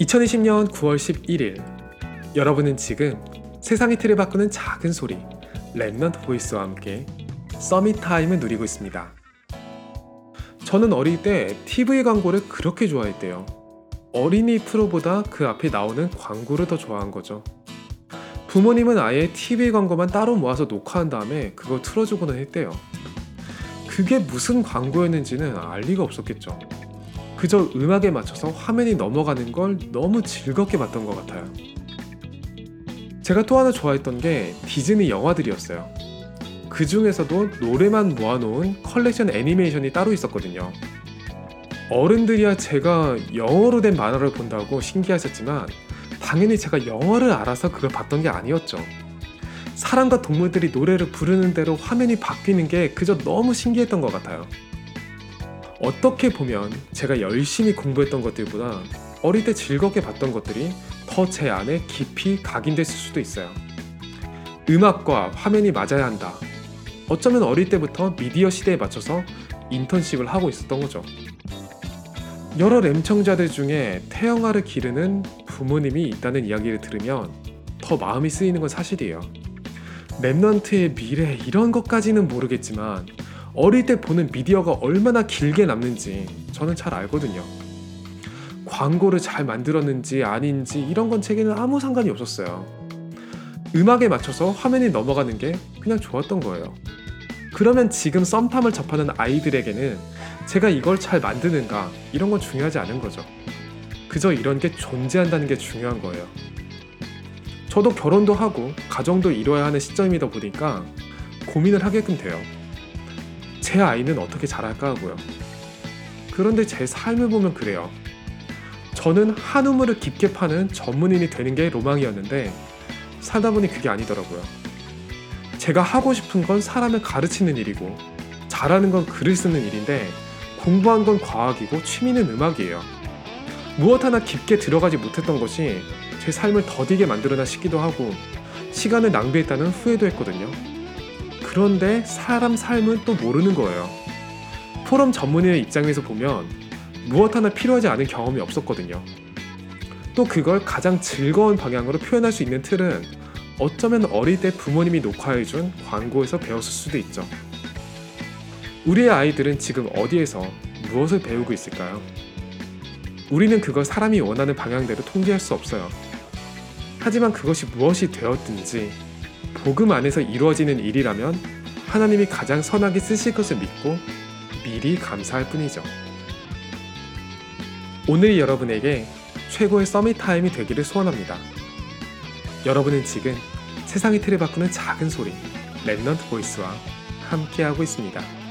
2020년 9월 11일 여러분은 지금 세상의 틀을 바꾸는 작은 소리 Remnant Voice와 함께 Summit Time을 누리고 있습니다. 저는 어릴 때 TV 광고를 그렇게 좋아했대요. 어린이 프로보다 그 앞에 나오는 광고를 더 좋아한 거죠. 부모님은 아예 TV 광고만 따로 모아서 녹화한 다음에 그거 틀어주고는 했대요. 그게 무슨 광고였는지는 알 리가 없었겠죠. 그저 음악에 맞춰서 화면이 넘어가는 걸 너무 즐겁게 봤던 것 같아요. 제가 또 하나 좋아했던 게 디즈니 영화들이었어요. 그 중에서도 노래만 모아놓은 컬렉션 애니메이션이 따로 있었거든요. 어른들이야 제가 영어로 된 만화를 본다고 신기하셨지만 당연히 제가 영어를 알아서 그걸 봤던 게 아니었죠. 사람과 동물들이 노래를 부르는 대로 화면이 바뀌는 게 그저 너무 신기했던 것 같아요. 어떻게 보면 제가 열심히 공부했던 것들보다 어릴 때 즐겁게 봤던 것들이 더 제 안에 깊이 각인됐을 수도 있어요. 음악과 화면이 맞아야 한다. 어쩌면 어릴 때부터 미디어 시대에 맞춰서 인턴십을 하고 있었던 거죠. 여러 램청자들 중에 태영아를 기르는 부모님이 있다는 이야기를 들으면 더 마음이 쓰이는 건 사실이에요. 랩넌트의 미래 이런 것까지는 모르겠지만 어릴 때 보는 미디어가 얼마나 길게 남는지 저는 잘 알거든요. 광고를 잘 만들었는지 아닌지 이런 건 제게는 아무 상관이 없었어요. 음악에 맞춰서 화면이 넘어가는 게 그냥 좋았던 거예요. 그러면 지금 썸탐을 접하는 아이들에게는 제가 이걸 잘 만드는가 이런 건 중요하지 않은 거죠. 그저 이런 게 존재한다는 게 중요한 거예요. 저도 결혼도 하고 가정도 이뤄야 하는 시점이다 보니까 고민을 하게끔 돼요. 제 아이는 어떻게 자랄까 하고요. 그런데 제 삶을 보면 그래요. 저는 한우물을 깊게 파는 전문인이 되는 게 로망이었는데 살다 보니 그게 아니더라고요. 제가 하고 싶은 건 사람을 가르치는 일이고 잘하는 건 글을 쓰는 일인데 공부한 건 과학이고 취미는 음악이에요. 무엇 하나 깊게 들어가지 못했던 것이 제 삶을 더디게 만들어나 싶기도 하고 시간을 낭비했다는 후회도 했거든요. 그런데 사람 삶은 또 모르는 거예요. 포럼 전문인의 입장에서 보면 무엇 하나 필요하지 않은 경험이 없었거든요. 또 그걸 가장 즐거운 방향으로 표현할 수 있는 틀은 어쩌면 어릴 때 부모님이 녹화해준 광고에서 배웠을 수도 있죠. 우리의 아이들은 지금 어디에서 무엇을 배우고 있을까요? 우리는 그걸 사람이 원하는 방향대로 통제할 수 없어요. 하지만 그것이 무엇이 되었든지 복음 안에서 이루어지는 일이라면 하나님이 가장 선하게 쓰실 것을 믿고 미리 감사할 뿐이죠. 오늘 여러분에게 최고의 Summit Time이 되기를 소원합니다. 여러분은 지금 세상의 틀을 바꾸는 작은 소리 Remnant Voice와 함께하고 있습니다.